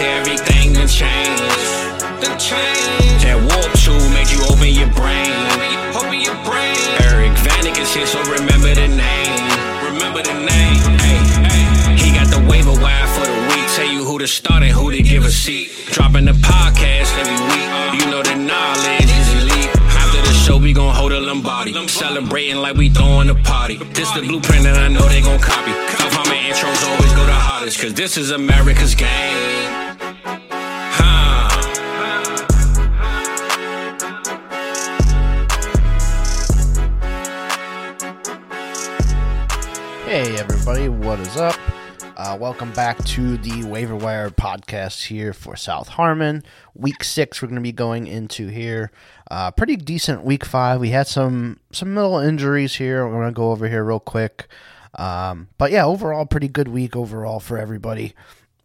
everything done changed. Done changed. That WoRP tool made you open your brain. Open your brain. Eric Vanek is here, so remember the name. Remember the name. Hey, hey. He got the waiver wire for the week. Tell you who to start and who to give a seat. Dropping the podcast every week. You know the knowledge is elite. After the show, we gon' hold a Lombardi. Celebrating like we throwing a party. This the blueprint that I know they gon' copy. South Harmon intros always go the hardest, cause this is America's game. What is up? Uh, welcome back to the Waiver Wire podcast here for South Harmon. Week six, we're going to be going into here. Uh, pretty decent week five. We had some some little injuries here. We're going to go over here real quick. Um, but yeah, overall, pretty good week overall for everybody.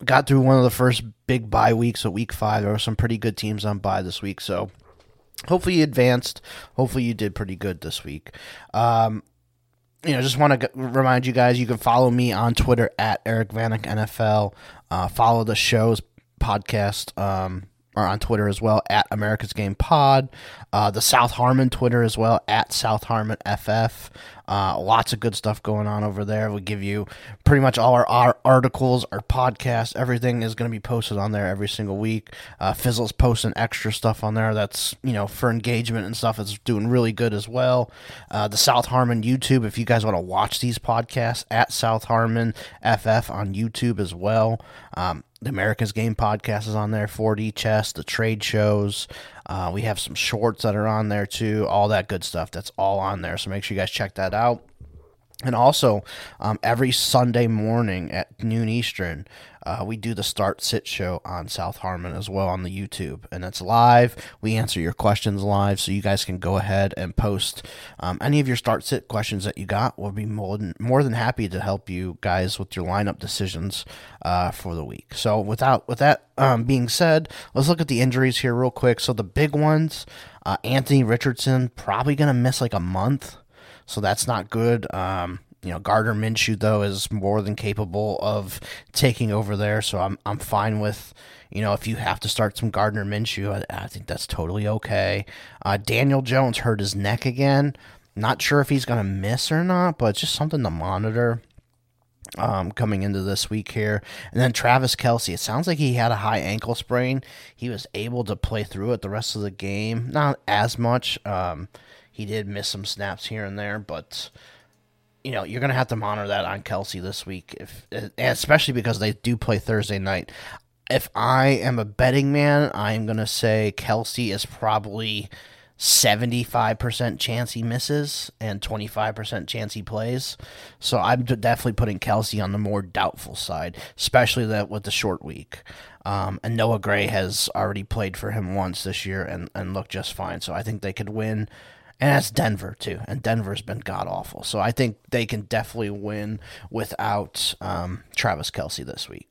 Got through one of the first big bye weeks of week five. There were some pretty good teams on bye this week, so hopefully you advanced. Hopefully you did pretty good this week. Um, you know, just want to remind you guys you can follow me on Twitter at Eric Vanek NFL. Uh, follow the show's podcast um, or on Twitter as well at America's Game Pod. Uh, the South Harmon Twitter as well at South Harmon FF. Uh, lots of good stuff going on over there. We give you pretty much all our, our articles, our podcasts, everything is going to be posted on there every single week. Uh, Fizzle's posting extra stuff on there that's, you know, for engagement and stuff. It's doing really good as well. Uh, the South Harmon YouTube, if you guys want to watch these podcasts, at South Harmon FF on YouTube as well. Um, the America's Game podcast is on there, 4D chess, the trade shows. Uh, we have some shorts that are on there too, all that good stuff. That's all on there. So make sure you guys check that out. And also, um, every Sunday morning at noon Eastern, uh, we do the Start Sit show on South Harmon as well on the YouTube. And it's live. We answer your questions live, so you guys can go ahead and post um, any of your Start Sit questions that you got. We'll be more than, more than happy to help you guys with your lineup decisions uh, for the week. So, without with that um, being said, let's look at the injuries here real quick. So, the big ones uh, Anthony Richardson, probably going to miss like a month so that's not good. Um, you know, Gardner Minshew though is more than capable of taking over there, so I'm I'm fine with. You know, if you have to start some Gardner Minshew, I, I think that's totally okay. Uh, Daniel Jones hurt his neck again. Not sure if he's going to miss or not, but just something to monitor um, coming into this week here. And then Travis Kelce, it sounds like he had a high ankle sprain. He was able to play through it the rest of the game, not as much. Um, he did miss some snaps here and there, but you know you're gonna have to monitor that on Kelce this week, if especially because they do play Thursday night. If I am a betting man, I am gonna say Kelce is probably 75% chance he misses and 25% chance he plays. So I'm definitely putting Kelce on the more doubtful side, especially that with the short week. Um, and Noah Gray has already played for him once this year and, and looked just fine. So I think they could win and that's Denver too. And Denver's been god awful, so I think they can definitely win without um, Travis Kelce this week.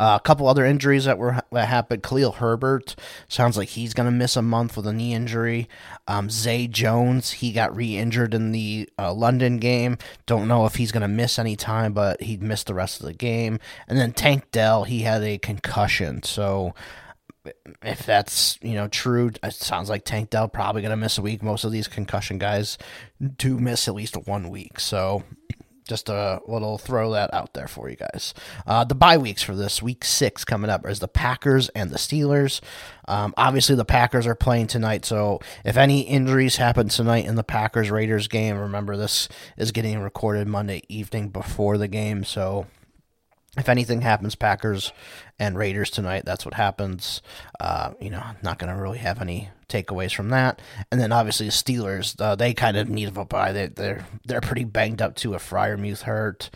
Uh, a couple other injuries that were that happened. Khalil Herbert sounds like he's going to miss a month with a knee injury. Um, Zay Jones he got re-injured in the uh, London game. Don't know if he's going to miss any time, but he missed the rest of the game. And then Tank Dell he had a concussion, so if that's you know true, it sounds like Tank Dell probably going to miss a week. Most of these concussion guys do miss at least one week, so just a little throw that out there for you guys. Uh, the bye weeks for this week six coming up is the Packers and the Steelers. Um, obviously, the Packers are playing tonight, so if any injuries happen tonight in the Packers Raiders game, remember this is getting recorded Monday evening before the game, so if anything happens, Packers and Raiders tonight, that's what happens. Uh, you know, not going to really have any takeaways from that. And then obviously the Steelers, uh, they kind of need a bye. They, they're they're pretty banged up too. A Freiermuth hurt,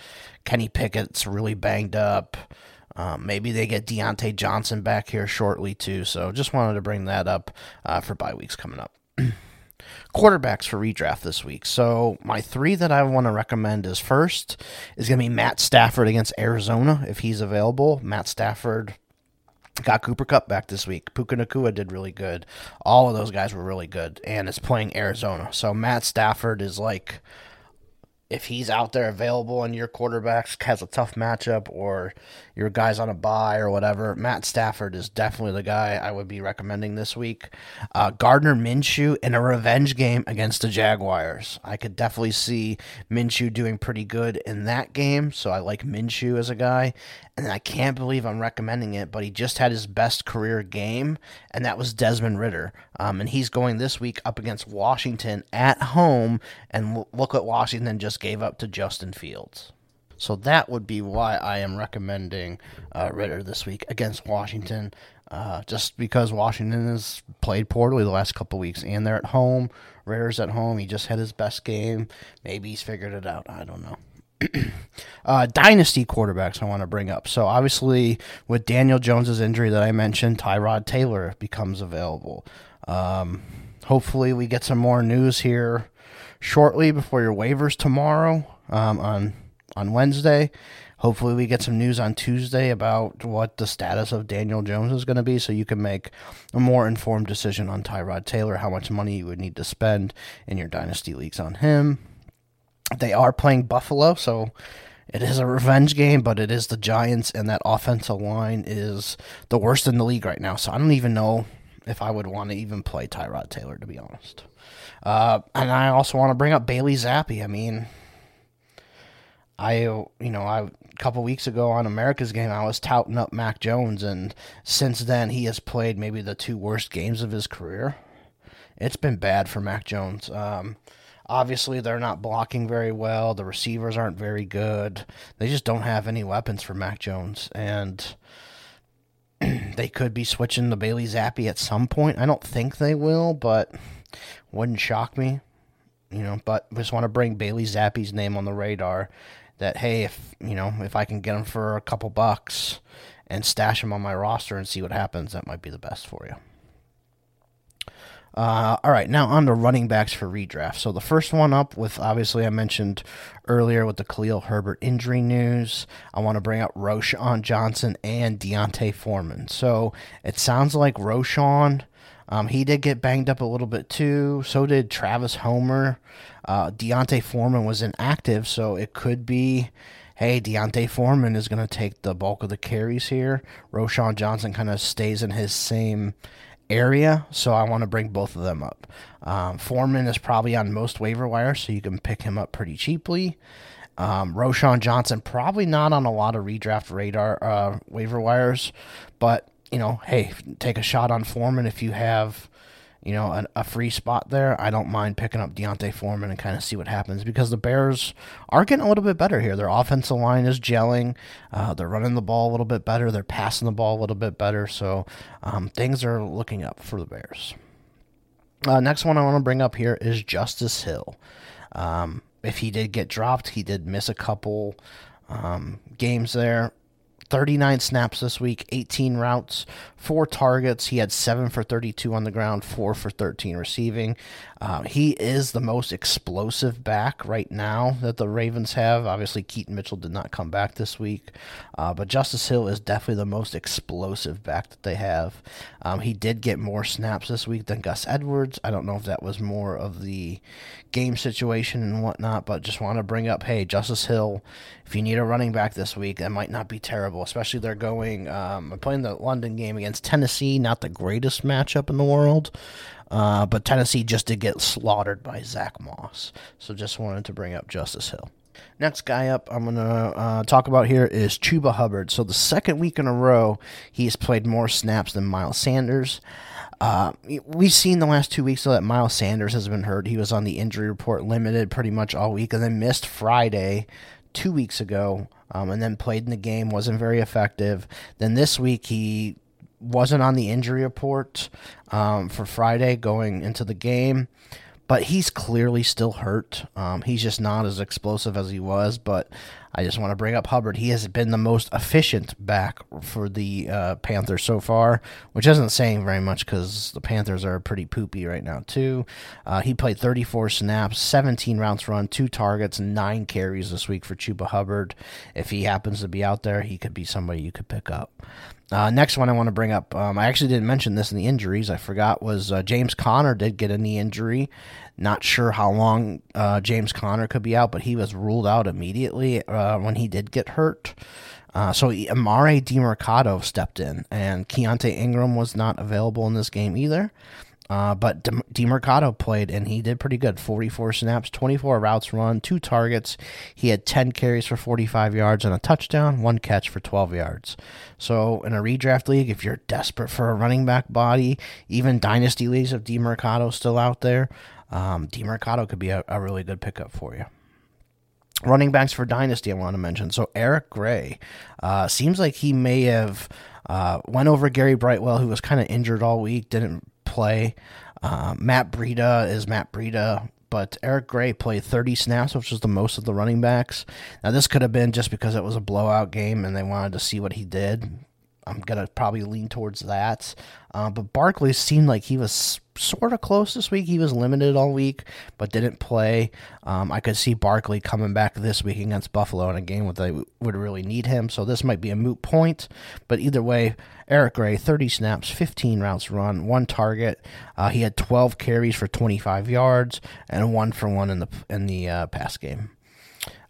Kenny Pickett's really banged up. Um, maybe they get Diontae Johnson back here shortly too. So just wanted to bring that up uh, for bye weeks coming up. quarterbacks for redraft this week. So my three that I want to recommend is first is going to be Matt Stafford against Arizona if he's available. Matt Stafford got Cooper Kupp back this week. Puka Nacua did really good. All of those guys were really good, and it's playing Arizona. So Matt Stafford is like if he's out there available and your quarterbacks has a tough matchup or your guy's on a buy or whatever, Matt Stafford is definitely the guy I would be recommending this week. Uh, Gardner Minshew in a revenge game against the Jaguars. I could definitely see Minshew doing pretty good in that game, so I like Minshew as a guy. And I can't believe I'm recommending it, but he just had his best career game, and that was Desmond Ridder. Um, and he's going this week up against Washington at home, and look what Washington just gave up to Justin Fields. So that would be why I am recommending uh, Ridder this week against Washington. Uh, just because Washington has played poorly the last couple weeks, and they're at home. Ridder's at home. He just had his best game. Maybe he's figured it out. I don't know. uh, dynasty quarterbacks I want to bring up. So obviously, with Daniel Jones's injury that I mentioned, Tyrod Taylor becomes available. Um, hopefully, we get some more news here shortly before your waivers tomorrow um, on on Wednesday. Hopefully, we get some news on Tuesday about what the status of Daniel Jones is going to be, so you can make a more informed decision on Tyrod Taylor, how much money you would need to spend in your dynasty leagues on him. They are playing Buffalo, so it is a revenge game, but it is the Giants, and that offensive line is the worst in the league right now. So I don't even know if I would want to even play Tyrod Taylor, to be honest. Uh, and I also want to bring up Bailey Zappe. I mean, I you know I a couple weeks ago on America's game I was touting up Mac Jones, and since then he has played maybe the two worst games of his career. It's been bad for Mac Jones. Um, Obviously, they're not blocking very well. The receivers aren't very good. They just don't have any weapons for Mac Jones. And they could be switching to Bailey Zappe at some point. I don't think they will, but wouldn't shock me. You know, but just want to bring Bailey Zappe's name on the radar. That hey, if you know, if I can get him for a couple bucks and stash him on my roster and see what happens, that might be the best for you. Uh, all right, now on to running backs for redraft. So the first one up with obviously I mentioned earlier with the Khalil Herbert injury news. I want to bring up Roschon Johnson and D'Onta Foreman. So it sounds like Roschon, um, he did get banged up a little bit too. So did Travis Homer. Uh, D'Onta Foreman was inactive, so it could be hey, D'Onta Foreman is going to take the bulk of the carries here. Roschon Johnson kind of stays in his same area, so I want to bring both of them up. Um, Foreman is probably on most waiver wires, so you can pick him up pretty cheaply. Um, Roschon Johnson probably not on a lot of redraft radar uh, waiver wires, but you know, hey, take a shot on Foreman if you have you know, a, free spot there, I don't mind picking up D'Onta Foreman and kind of see what happens because the Bears are getting a little bit better here. Their offensive line is gelling. Uh, they're running the ball a little bit better. They're passing the ball a little bit better. So um, things are looking up for the Bears. Uh, next one I want to bring up here is Justice Hill. Um, if he did get dropped, he did miss a couple um, games there. 39 snaps this week, 18 routes, four targets. He had seven for 32 on the ground, four for 13 receiving. Uh, he is the most explosive back right now that the Ravens have. Obviously, Keaton Mitchell did not come back this week, uh, but Justice Hill is definitely the most explosive back that they have. Um, he did get more snaps this week than Gus Edwards. I don't know if that was more of the game situation and whatnot, but just want to bring up hey, Justice Hill, if you need a running back this week, that might not be terrible, especially they're going, um, playing the London game against Tennessee, not the greatest matchup in the world. Uh, but Tennessee just did get slaughtered by Zack Moss. So just wanted to bring up Justice Hill. Next guy up I'm going to uh, talk about here is Chuba Hubbard. So the second week in a row, he's played more snaps than Miles Sanders. Uh, we've seen the last two weeks though that Miles Sanders has been hurt. He was on the injury report limited pretty much all week and then missed Friday two weeks ago um, and then played in the game, wasn't very effective. Then this week he wasn't on the injury report um, for Friday going into the game but he's clearly still hurt. Um, he's just not as explosive as he was. But I just want to bring up Hubbard. He has been the most efficient back for the uh, Panthers so far, which isn't saying very much because the Panthers are pretty poopy right now too. Uh, he played 34 snaps, 17 rounds run, two targets, nine carries this week for Chuba Hubbard. If he happens to be out there, he could be somebody you could pick up. Uh, next one I want to bring up, um, I actually didn't mention this in the injuries. I forgot was uh, James Conner did get a knee injury. Not sure how long uh, James Conner could be out, but he was ruled out immediately uh, when he did get hurt. Uh, so Emari Demercado stepped in, and Keaontay Ingram was not available in this game either. Uh, but Demercado played and he did pretty good. 44 snaps, 24 routes run, two targets. He had 10 carries for 45 yards and a touchdown, one catch for 12 yards. So in a redraft league, if you're desperate for a running back body, even dynasty leagues of Demercado still out there, um, Demercado could be a, a really good pickup for you. Running backs for Dynasty, I want to mention. So Eric Gray uh, seems like he may have uh, went over Gary Brightwell, who was kind of injured all week, didn't play. Uh, Matt Breida is Matt Breida, but Eric Gray played 30 snaps, which was the most of the running backs. Now, this could have been just because it was a blowout game and they wanted to see what he did. I'm gonna probably lean towards that. Uh, but Barkley seemed like he was sort of close this week. He was limited all week, but didn't play. Um, I could see Barkley coming back this week against Buffalo in a game where they would really need him. So this might be a moot point. But either way, Eric Gray, 30 snaps, 15 routes run, one target. Uh, he had 12 carries for 25 yards and one for one in the in the uh, pass game.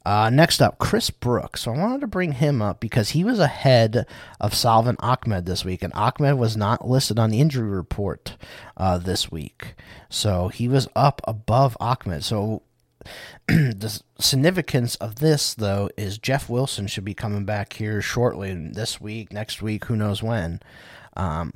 Uh, next up, Chris Brooks. So I wanted to bring him up because he was ahead of Salvon Ahmed this week, and Ahmed was not listed on the injury report uh, this week. So he was up above Ahmed. So the significance of this, though, is Jeff Wilson should be coming back here shortly, this week, next week, who knows when. Um,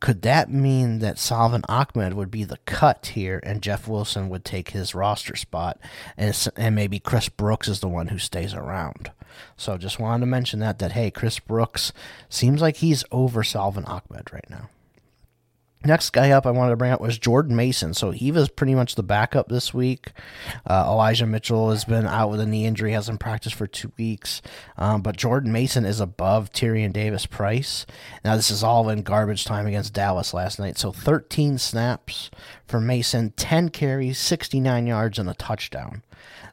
could that mean that Salvon Ahmed would be the cut here and Jeff Wilson would take his roster spot and, and maybe Chris Brooks is the one who stays around? So just wanted to mention that, that hey, Chris Brooks seems like he's over Salvon Ahmed right now. Next guy up I wanted to bring up was Jordan Mason. So he was pretty much the backup this week. Uh, Elijah Mitchell has been out with a knee injury, hasn't practiced for two weeks. Um, but Jordan Mason is above Tyrion Davis Price. Now, this is all in garbage time against Dallas last night. So 13 snaps for Mason, 10 carries, 69 yards, and a touchdown.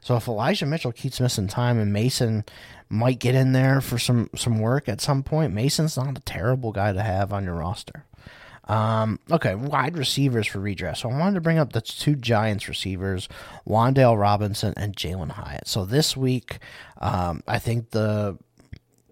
So if Elijah Mitchell keeps missing time and Mason might get in there for some, some work at some point, Mason's not a terrible guy to have on your roster. Um, okay, wide receivers for redraft. So I wanted to bring up the two Giants receivers, Wan'Dale Robinson and Jalin Hyatt. So this week, um, I think the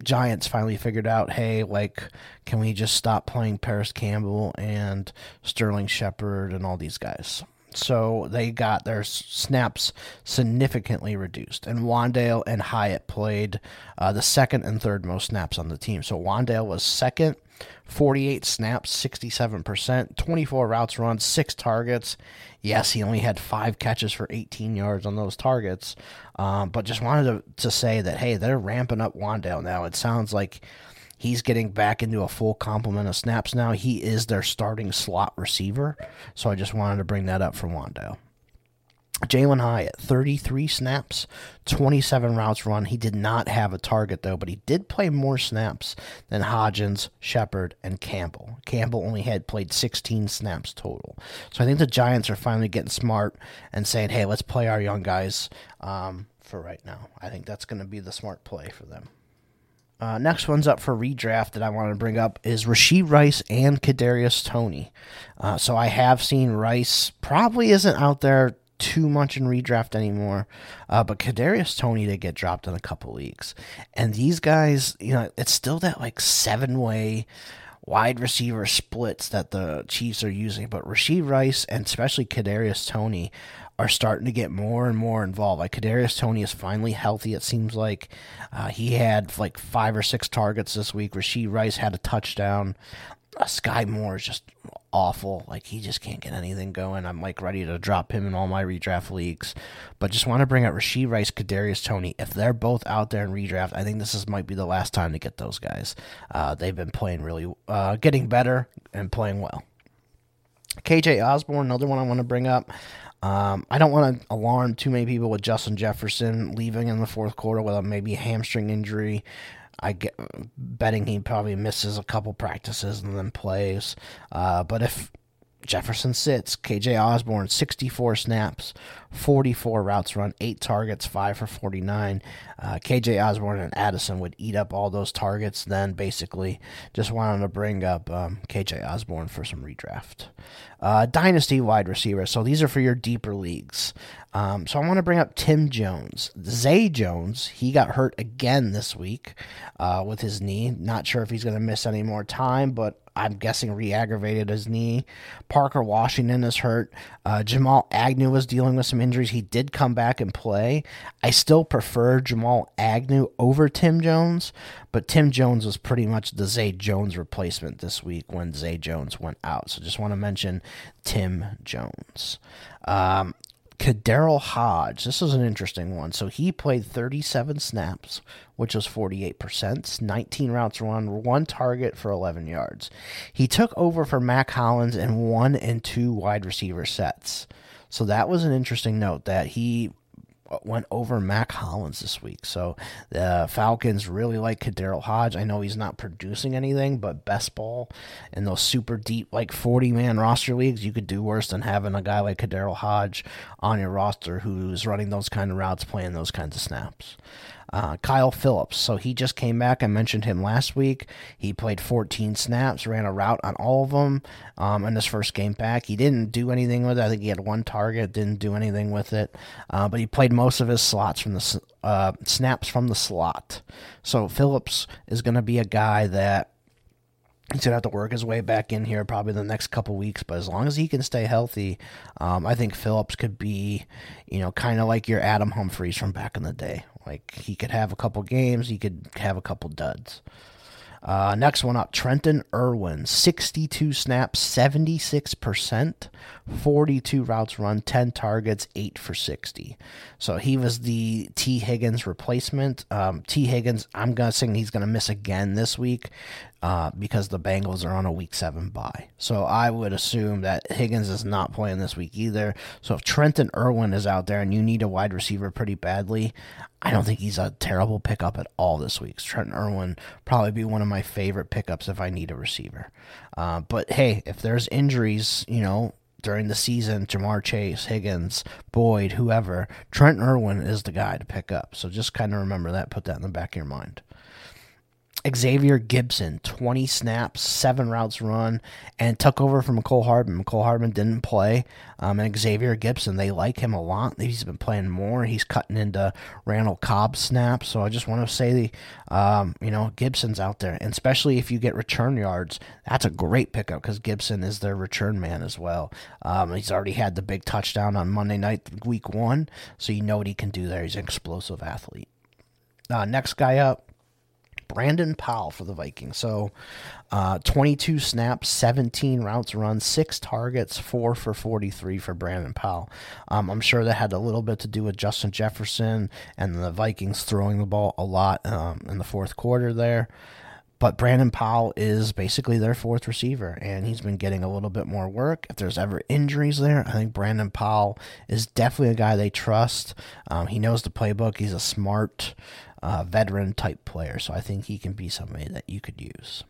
Giants finally figured out, hey, like, can we just stop playing Parris Campbell and Sterling Shepard and all these guys? So they got their snaps significantly reduced. And Wan'Dale and Hyatt played uh, the second and third most snaps on the team. So Wan'Dale was second 48 snaps, 67%, 24 routes run, six targets. Yes, he only had five catches for 18 yards on those targets. Um, but just wanted to, to say that, hey, they're ramping up Wan'Dale now. It sounds like he's getting back into a full complement of snaps now. He is their starting slot receiver. So I just wanted to bring that up for Wan'Dale. Jalin Hyatt, 33 snaps, 27 routes run. He did not have a target, though, but he did play more snaps than Hodgins, Shepard, and Campbell. Campbell only had played 16 snaps total. So I think the Giants are finally getting smart and saying, hey, let's play our young guys um, for right now. I think that's going to be the smart play for them. Uh, next one's up for redraft that I want to bring up is Rashee Rice and Kadarius Toney. Uh, so I have seen Rice probably isn't out there too much in redraft anymore. Uh, but Kadarius Toney did get dropped in a couple leagues, and these guys, you know, it's still that like seven way wide receiver splits that the Chiefs are using. But Rashee Rice and especially Kadarius Toney are starting to get more and more involved. Like Kadarius Toney is finally healthy. It seems like uh, he had like five or six targets this week. Rashee Rice had a touchdown. Uh, Skyy Moore is just awful. Like he just can't get anything going. I'm like ready to drop him in all my redraft leagues. But just want to bring out Rashee Rice, Kadarius Toney. If they're both out there in redraft, I think this is might be the last time to get those guys. Uh, they've been playing really, uh, getting better and playing well. KJ Osborn, another one I want to bring up. Um, I don't want to alarm too many people with Justin Jefferson leaving in the fourth quarter with a maybe hamstring injury. I get betting he probably misses a couple practices and then plays. Uh, but if Jefferson sits. KJ Osborn, 64 snaps, 44 routes run, 8 targets, 5 for 49. Uh, KJ Osborn and Addison would eat up all those targets. Then basically just wanted to bring up um, KJ Osborn for some redraft. Uh, dynasty wide receiver. So these are for your deeper leagues. Um, so I want to bring up Tim Jones. Zay Jones, he got hurt again this week uh, with his knee. Not sure if he's going to miss any more time, but I'm guessing re-aggravated his knee. Parker Washington is hurt. Uh, Jamal Agnew was dealing with some injuries. He did come back and play. I still prefer Jamal Agnew over Tim Jones, but Tim Jones was pretty much the Zay Jones replacement this week when Zay Jones went out. So just want to mention Tim Jones. Um, KhaDarel Hodge. This is an interesting one. So he played 37 snaps, which was 48%, 19 routes run, one target for 11 yards. He took over for Mack Hollins in one and two wide receiver sets. So that was an interesting note that he went over Mack Hollins this week. So the Falcons really like KhaDarel Hodge. I know he's not producing anything, but best ball in those super deep, like 40 man roster leagues, you could do worse than having a guy like KhaDarel Hodge on your roster who's running those kind of routes, playing those kinds of snaps. Uh, Kyle Phillips. So he just came back. I mentioned him last week. He played 14 snaps, ran a route on all of them um, in his first game back. He didn't do anything with it. I think he had one target, didn't do anything with it. Uh, but he played most of his slots from the uh, snaps from the slot. So Phillips is going to be a guy that he's gonna have to work his way back in here probably the next couple weeks. But as long as he can stay healthy, um, I think Phillips could be, you know, kind of like your Adam Humphries from back in the day. Like he could have a couple games, he could have a couple duds. Uh, next one up, Trenton Irwin, 62 snaps, 76%, 42 routes run, 10 targets, 8 for 60. So he was the Tee Higgins replacement. Um, Tee Higgins, I'm guessing he's going to miss again this week uh, because the Bengals are on a week seven bye. So I would assume that Higgins is not playing this week either. So if Trenton Irwin is out there and you need a wide receiver pretty badly, I don't think he's a terrible pickup at all this week. Trenton Irwin probably be one of my favorite pickups if I need a receiver. Uh, but hey, if there's injuries, you know, during the season, Ja'Marr Chase, Higgins, Boyd, whoever, Trent Irwin is the guy to pick up. So just kind of remember that, put that in the back of your mind. Xavier Gipson, 20 snaps, seven routes run, and took over from Mecole Hardman. Mecole Hardman didn't play, um, and Xavier Gipson, they like him a lot. He's been playing more. He's cutting into Randall Cobb snaps. So I just want to say, um, you know, Gipson's out there, and especially if you get return yards, that's a great pickup because Gipson is their return man as well. Um, he's already had the big touchdown on Monday night, week one, so you know what he can do there. He's an explosive athlete. Uh, next guy up, Brandon Powell for the Vikings. So uh, 22 snaps, 17 routes run, six targets, four for 43 for Brandon Powell. Um, I'm sure that had a little bit to do with Justin Jefferson and the Vikings throwing the ball a lot um, in the fourth quarter there. But Brandon Powell is basically their fourth receiver, and he's been getting a little bit more work. If there's ever injuries there, I think Brandon Powell is definitely a guy they trust. Um, he knows the playbook. He's a smart uh, veteran type player. So I think he can be somebody that you could use.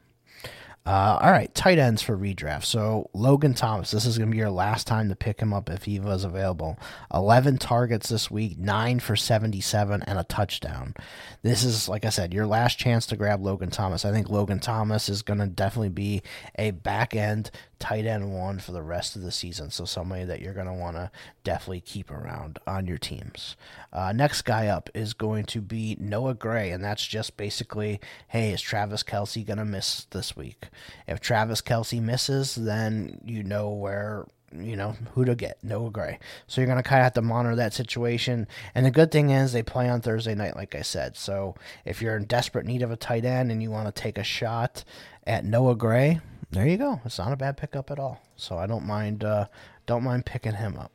Uh, all right, tight ends for redraft. So Logan Thomas, this is going to be your last time to pick him up if he was available. 11 targets this week, 9 for 77, and a touchdown. This is, like I said, your last chance to grab Logan Thomas. I think Logan Thomas is going to definitely be a back end tight end one for the rest of the season. So somebody that you're going to want to definitely keep around on your teams. Uh, next guy up is going to be Noah Gray, and that's just basically, hey, is Travis Kelce going to miss this week? If Travis Kelce misses, then you know where you know who to get noah gray so you're going to kind of have to monitor that situation and the good thing is they play on thursday night like i said so if you're in desperate need of a tight end and you want to take a shot at noah gray there you go. It's not a bad pickup at all. So I don't mind uh, don't mind picking him up.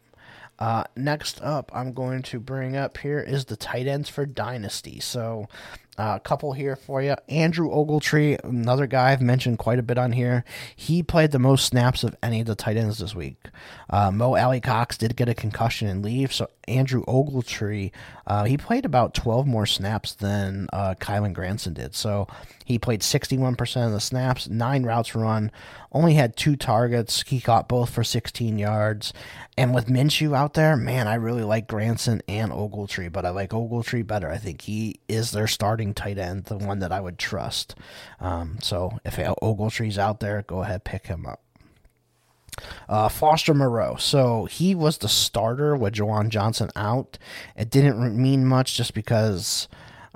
Uh, next up, I'm going to bring up here is the tight ends for Dynasty. So Uh, a couple here for you. Andrew Ogletree, another guy I've mentioned quite a bit on here. He played the most snaps of any of the tight ends this week. Uh, Mo Alie-Cox did get a concussion and leave, so Andrew Ogletree, uh, he played about 12 more snaps than uh, Kylen Granson did. So he played 61% of the snaps, nine routes run, only had two targets. He caught both for 16 yards. And with Minshew out there, man, I really like Granson and Ogletree, but I like Ogletree better. I think he is their starting tight end, the one that I would trust. Um, so if Ogletree's out there, go ahead, pick him up. Uh, Foster Moreau. So he was the starter with Juwan Johnson out. It didn't mean much just because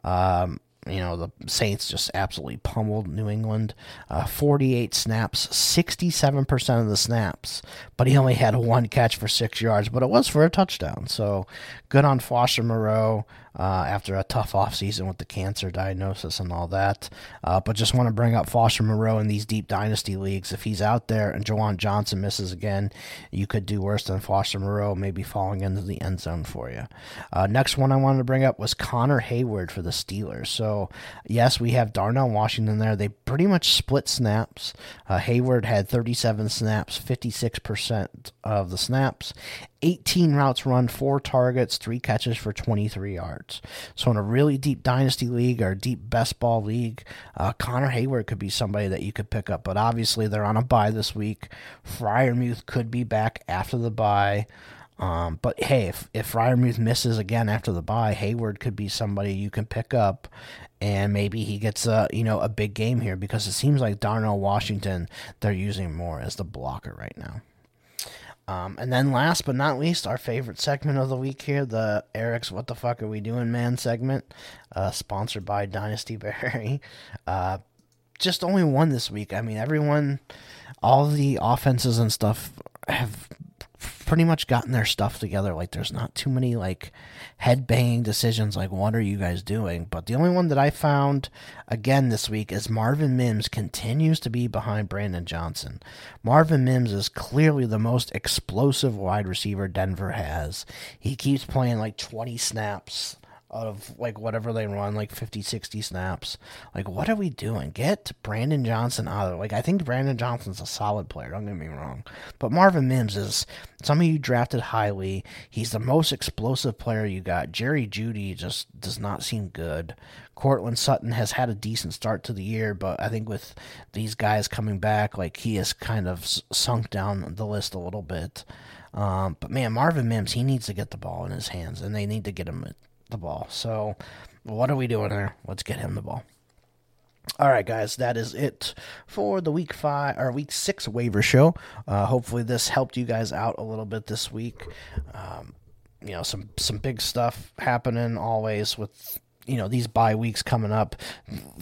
um, you know, the Saints just absolutely pummeled New England. Uh, 48 snaps, 67% of the snaps, but he only had one catch for six yards, but it was for a touchdown. So good on Foster Moreau uh, after a tough offseason with the cancer diagnosis and all that. Uh, but just want to bring up Foster Moreau in these deep dynasty leagues. If he's out there and Juwan Johnson misses again, you could do worse than Foster Moreau, maybe falling into the end zone for you. Uh, next one I wanted to bring up was Connor Heyward for the Steelers. So, yes, we have Darnell Washington there. They pretty much split snaps. Uh, Heyward had 37 snaps, 56% of the snaps, 18 routes run, four targets, three catches for 23 yards. So in a really deep dynasty league or deep best ball league, uh, Connor Heyward could be somebody that you could pick up. But obviously they're on a bye this week. Freiermuth could be back after the bye. Um, but hey, if if Freiermuth misses again after the bye, Heyward could be somebody you can pick up, and maybe he gets a you know a big game here because it seems like Darnell Washington they're using more as the blocker right now. Um, and then last but not least, our favorite segment of the week here, the Eric's What the Fuck Are We Doing Man segment, uh, sponsored by Dynasty Berry. Uh, just only one this week. I mean, everyone, all the offenses and stuff have pretty much gotten their stuff together. Like, there's not too many, like, head banging decisions like, what are you guys doing? But the only one that I found again this week is Marvin Mims continues to be behind Brandon Johnson. Marvin Mims is clearly the most explosive wide receiver Denver has. He keeps playing like 20 snaps out of like whatever they run, like 50, 60 snaps. Like, what are we doing? Get Brandon Johnson out of it. Like, I think Brandon Johnson's a solid player, don't get me wrong. But Marvin Mims is some of you drafted highly. He's the most explosive player you got. Jerry Jeudy just does not seem good. Courtland Sutton has had a decent start to the year, but I think with these guys coming back, like he has kind of sunk down the list a little bit. Um, but man, Marvin Mims, he needs to get the ball in his hands, and they need to get him the ball. So, what are we doing here? Let's get him the ball. All right, guys, that is it for the week five or week six waiver show. Uh, hopefully, this helped you guys out a little bit this week. Um, you know, some some big stuff happening always with you know these bye weeks coming up.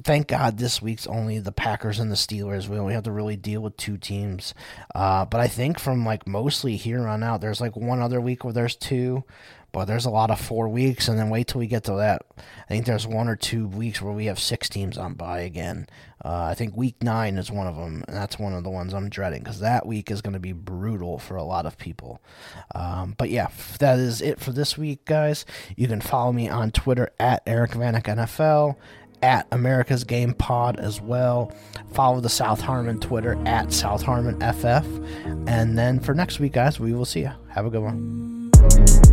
Thank God this week's only the Packers and the Steelers. We only have to really deal with two teams. Uh, but I think from like mostly here on out, there's like one other week where there's two. But there's a lot of four weeks, and then wait till we get to that. I think there's one or two weeks where we have six teams on bye again. Uh, I think week nine is one of them, and that's one of the ones I'm dreading because that week is going to be brutal for a lot of people. Um, but yeah, that is it for this week, guys. You can follow me on Twitter at Eric Vanek NFL at America's Game Pod as well. Follow the South Harmon Twitter at South Harmon FF. And then for next week, guys, we will see you. Have a good one.